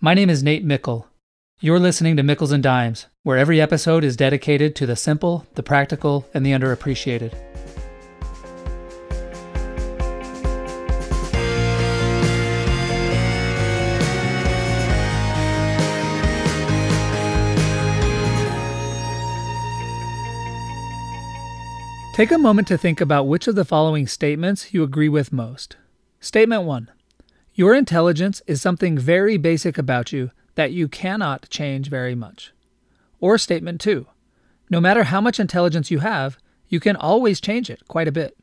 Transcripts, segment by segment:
My name is Nate Mickle. You're listening to Mickles and Dimes, where every episode is dedicated to the simple, the practical, and the underappreciated. Take a moment to think about which of the following statements you agree with most. Statement 1 Your intelligence is something very basic about you that you cannot change very much. Or statement two no matter how much intelligence you have, you can always change it quite a bit.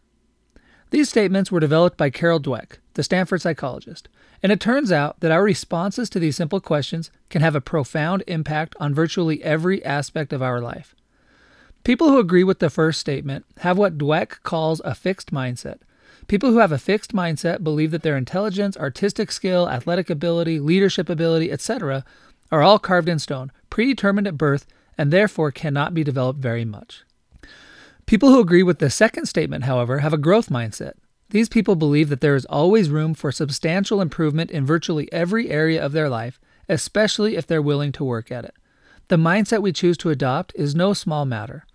These statements were developed by Carol Dweck, the Stanford psychologist, and it turns out that our responses to these simple questions can have a profound impact on virtually every aspect of our life. People who agree with the first statement have what Dweck calls a fixed mindset, People who have a fixed mindset believe that their intelligence, artistic skill, athletic ability, leadership ability, etc., are all carved in stone, predetermined at birth, and therefore cannot be developed very much. People who agree with the second statement, however, have a growth mindset. These people believe that there is always room for substantial improvement in virtually every area of their life, especially if they're willing to work at it. The mindset we choose to adopt is no small matter.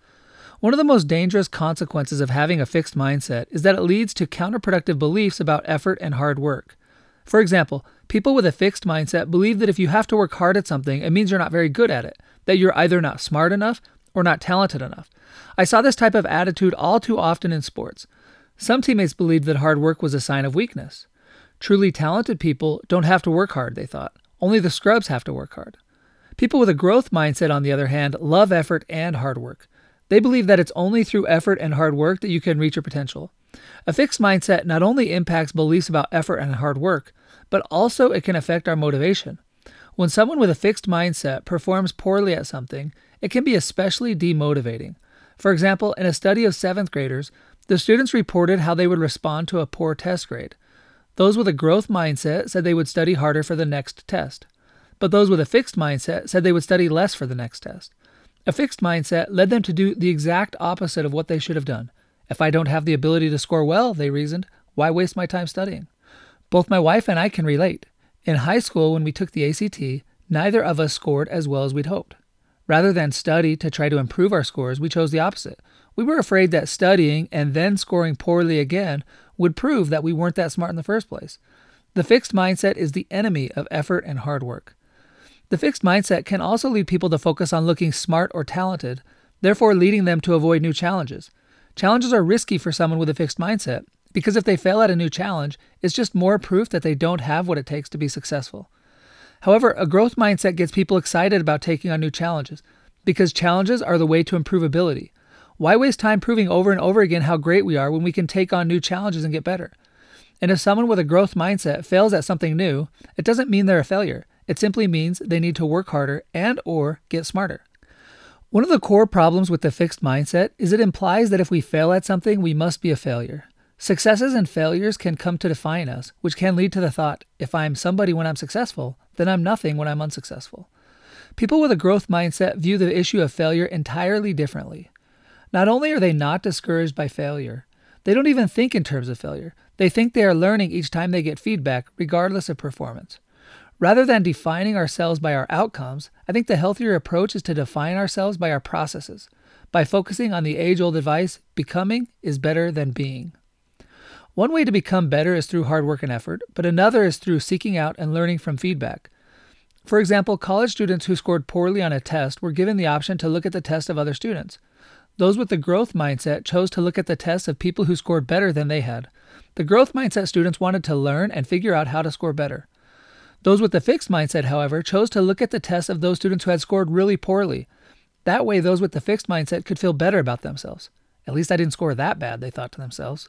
One of the most dangerous consequences of having a fixed mindset is that it leads to counterproductive beliefs about effort and hard work. For example, people with a fixed mindset believe that if you have to work hard at something, it means you're not very good at it, that you're either not smart enough or not talented enough. I saw this type of attitude all too often in sports. Some teammates believed that hard work was a sign of weakness. Truly talented people don't have to work hard, they thought. Only the scrubs have to work hard. People with a growth mindset, on the other hand, love effort and hard work. They believe that it's only through effort and hard work that you can reach your potential. A fixed mindset not only impacts beliefs about effort and hard work, but also it can affect our motivation. When someone with a fixed mindset performs poorly at something, it can be especially demotivating. For example, in a study of seventh graders, the students reported how they would respond to a poor test grade. Those with a growth mindset said they would study harder for the next test, but those with a fixed mindset said they would study less for the next test. A fixed mindset led them to do the exact opposite of what they should have done. If I don't have the ability to score well, they reasoned, why waste my time studying? Both my wife and I can relate. In high school, when we took the ACT, neither of us scored as well as we'd hoped. Rather than study to try to improve our scores, we chose the opposite. We were afraid that studying and then scoring poorly again would prove that we weren't that smart in the first place. The fixed mindset is the enemy of effort and hard work. The fixed mindset can also lead people to focus on looking smart or talented, therefore leading them to avoid new challenges. Challenges are risky for someone with a fixed mindset because if they fail at a new challenge, it's just more proof that they don't have what it takes to be successful. However, a growth mindset gets people excited about taking on new challenges because challenges are the way to improve ability. Why waste time proving over and over again how great we are when we can take on new challenges and get better? And if someone with a growth mindset fails at something new, it doesn't mean they're a failure. It simply means they need to work harder and or get smarter. One of the core problems with the fixed mindset is it implies that if we fail at something, we must be a failure. Successes and failures can come to define us, which can lead to the thought if I'm somebody when I'm successful, then I'm nothing when I'm unsuccessful. People with a growth mindset view the issue of failure entirely differently. Not only are they not discouraged by failure, they don't even think in terms of failure. They think they are learning each time they get feedback, regardless of performance. Rather than defining ourselves by our outcomes, I think the healthier approach is to define ourselves by our processes, by focusing on the age old advice becoming is better than being. One way to become better is through hard work and effort, but another is through seeking out and learning from feedback. For example, college students who scored poorly on a test were given the option to look at the test of other students. Those with the growth mindset chose to look at the tests of people who scored better than they had. The growth mindset students wanted to learn and figure out how to score better. Those with the fixed mindset, however, chose to look at the tests of those students who had scored really poorly. That way, those with the fixed mindset could feel better about themselves. At least I didn't score that bad, they thought to themselves.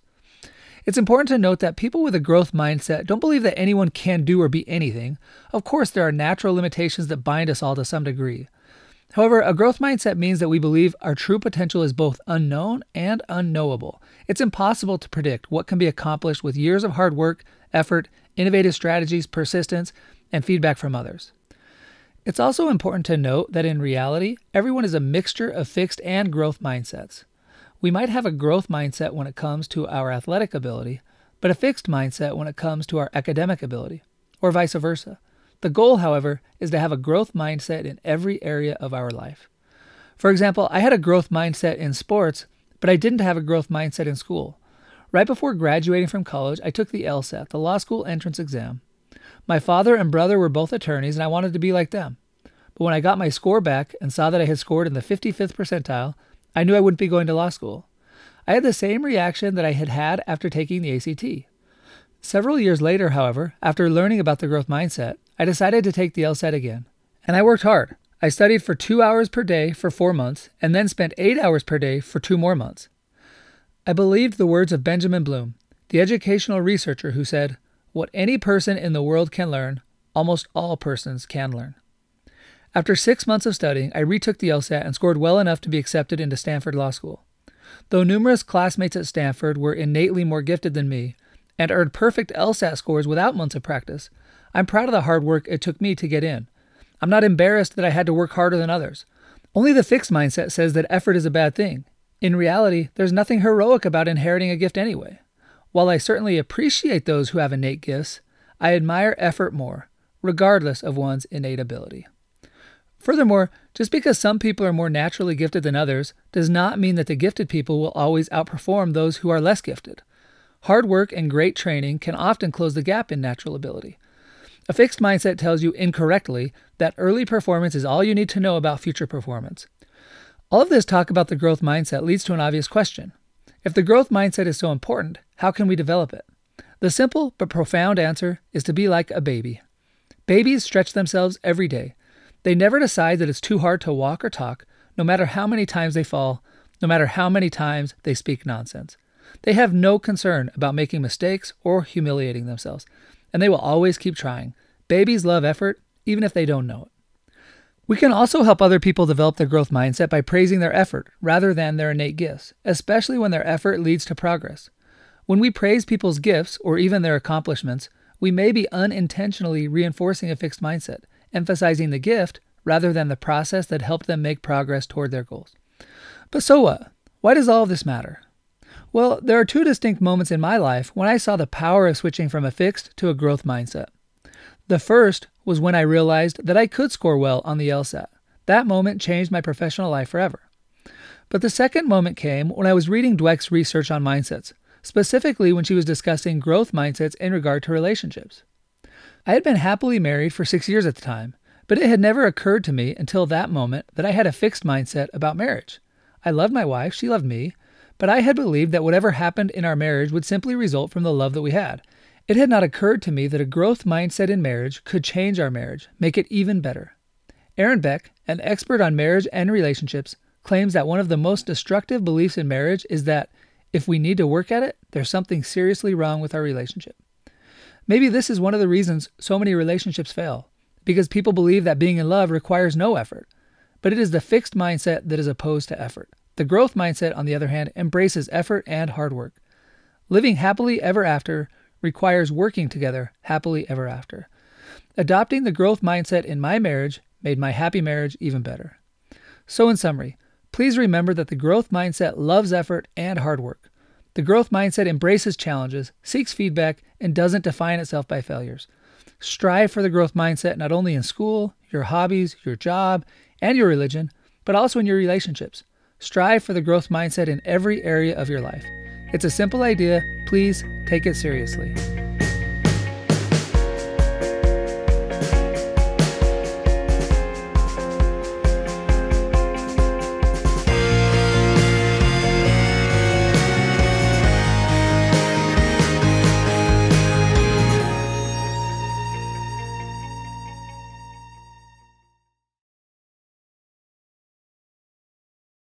It's important to note that people with a growth mindset don't believe that anyone can do or be anything. Of course, there are natural limitations that bind us all to some degree. However, a growth mindset means that we believe our true potential is both unknown and unknowable. It's impossible to predict what can be accomplished with years of hard work, effort, innovative strategies, persistence, and feedback from others. It's also important to note that in reality, everyone is a mixture of fixed and growth mindsets. We might have a growth mindset when it comes to our athletic ability, but a fixed mindset when it comes to our academic ability, or vice versa. The goal, however, is to have a growth mindset in every area of our life. For example, I had a growth mindset in sports, but I didn't have a growth mindset in school. Right before graduating from college, I took the LSAT, the law school entrance exam. My father and brother were both attorneys, and I wanted to be like them. But when I got my score back and saw that I had scored in the 55th percentile, I knew I wouldn't be going to law school. I had the same reaction that I had had after taking the ACT. Several years later, however, after learning about the growth mindset, I decided to take the LSAT again. And I worked hard. I studied for two hours per day for four months and then spent eight hours per day for two more months. I believed the words of Benjamin Bloom, the educational researcher who said, What any person in the world can learn, almost all persons can learn. After six months of studying, I retook the LSAT and scored well enough to be accepted into Stanford Law School. Though numerous classmates at Stanford were innately more gifted than me and earned perfect LSAT scores without months of practice, I'm proud of the hard work it took me to get in. I'm not embarrassed that I had to work harder than others. Only the fixed mindset says that effort is a bad thing. In reality, there's nothing heroic about inheriting a gift anyway. While I certainly appreciate those who have innate gifts, I admire effort more, regardless of one's innate ability. Furthermore, just because some people are more naturally gifted than others does not mean that the gifted people will always outperform those who are less gifted. Hard work and great training can often close the gap in natural ability. A fixed mindset tells you incorrectly that early performance is all you need to know about future performance. All of this talk about the growth mindset leads to an obvious question. If the growth mindset is so important, how can we develop it? The simple but profound answer is to be like a baby. Babies stretch themselves every day. They never decide that it's too hard to walk or talk, no matter how many times they fall, no matter how many times they speak nonsense. They have no concern about making mistakes or humiliating themselves and they will always keep trying. Babies love effort, even if they don't know it. We can also help other people develop their growth mindset by praising their effort rather than their innate gifts, especially when their effort leads to progress. When we praise people's gifts or even their accomplishments, we may be unintentionally reinforcing a fixed mindset, emphasizing the gift rather than the process that helped them make progress toward their goals. But so what? Why does all of this matter? Well, there are two distinct moments in my life when I saw the power of switching from a fixed to a growth mindset. The first was when I realized that I could score well on the LSAT. That moment changed my professional life forever. But the second moment came when I was reading Dweck's research on mindsets, specifically when she was discussing growth mindsets in regard to relationships. I had been happily married for six years at the time, but it had never occurred to me until that moment that I had a fixed mindset about marriage. I loved my wife, she loved me, but I had believed that whatever happened in our marriage would simply result from the love that we had. It had not occurred to me that a growth mindset in marriage could change our marriage, make it even better. Aaron Beck, an expert on marriage and relationships, claims that one of the most destructive beliefs in marriage is that if we need to work at it, there's something seriously wrong with our relationship. Maybe this is one of the reasons so many relationships fail, because people believe that being in love requires no effort. But it is the fixed mindset that is opposed to effort. The growth mindset, on the other hand, embraces effort and hard work. Living happily ever after requires working together happily ever after. Adopting the growth mindset in my marriage made my happy marriage even better. So, in summary, please remember that the growth mindset loves effort and hard work. The growth mindset embraces challenges, seeks feedback, and doesn't define itself by failures. Strive for the growth mindset not only in school, your hobbies, your job, and your religion, but also in your relationships. Strive for the growth mindset in every area of your life. It's a simple idea. Please take it seriously.